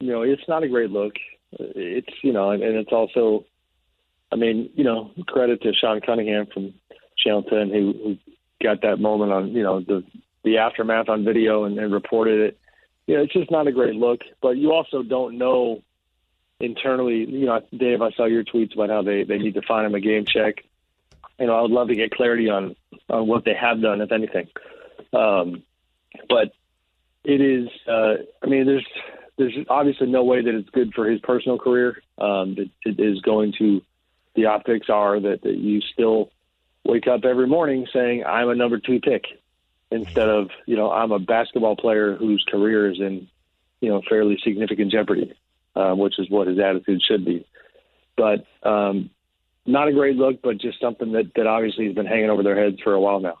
you know, it's not a great look. It's you know, and, and it's also, I mean, you know, credit to Sean Cunningham from 10 who, who got that moment on you know the the aftermath on video and, and reported it. You know, it's just not a great look. But you also don't know internally. You know, Dave, I saw your tweets about how they they need to find him a game check. You know, I would love to get clarity on on what they have done, if anything. Um, but it is. Uh, I mean, there's there's obviously no way that it's good for his personal career. Um, it, it is going to. The optics are that, that you still wake up every morning saying I'm a number two pick instead of you know I'm a basketball player whose career is in you know fairly significant jeopardy, um, which is what his attitude should be. But um, not a great look, but just something that that obviously has been hanging over their heads for a while now.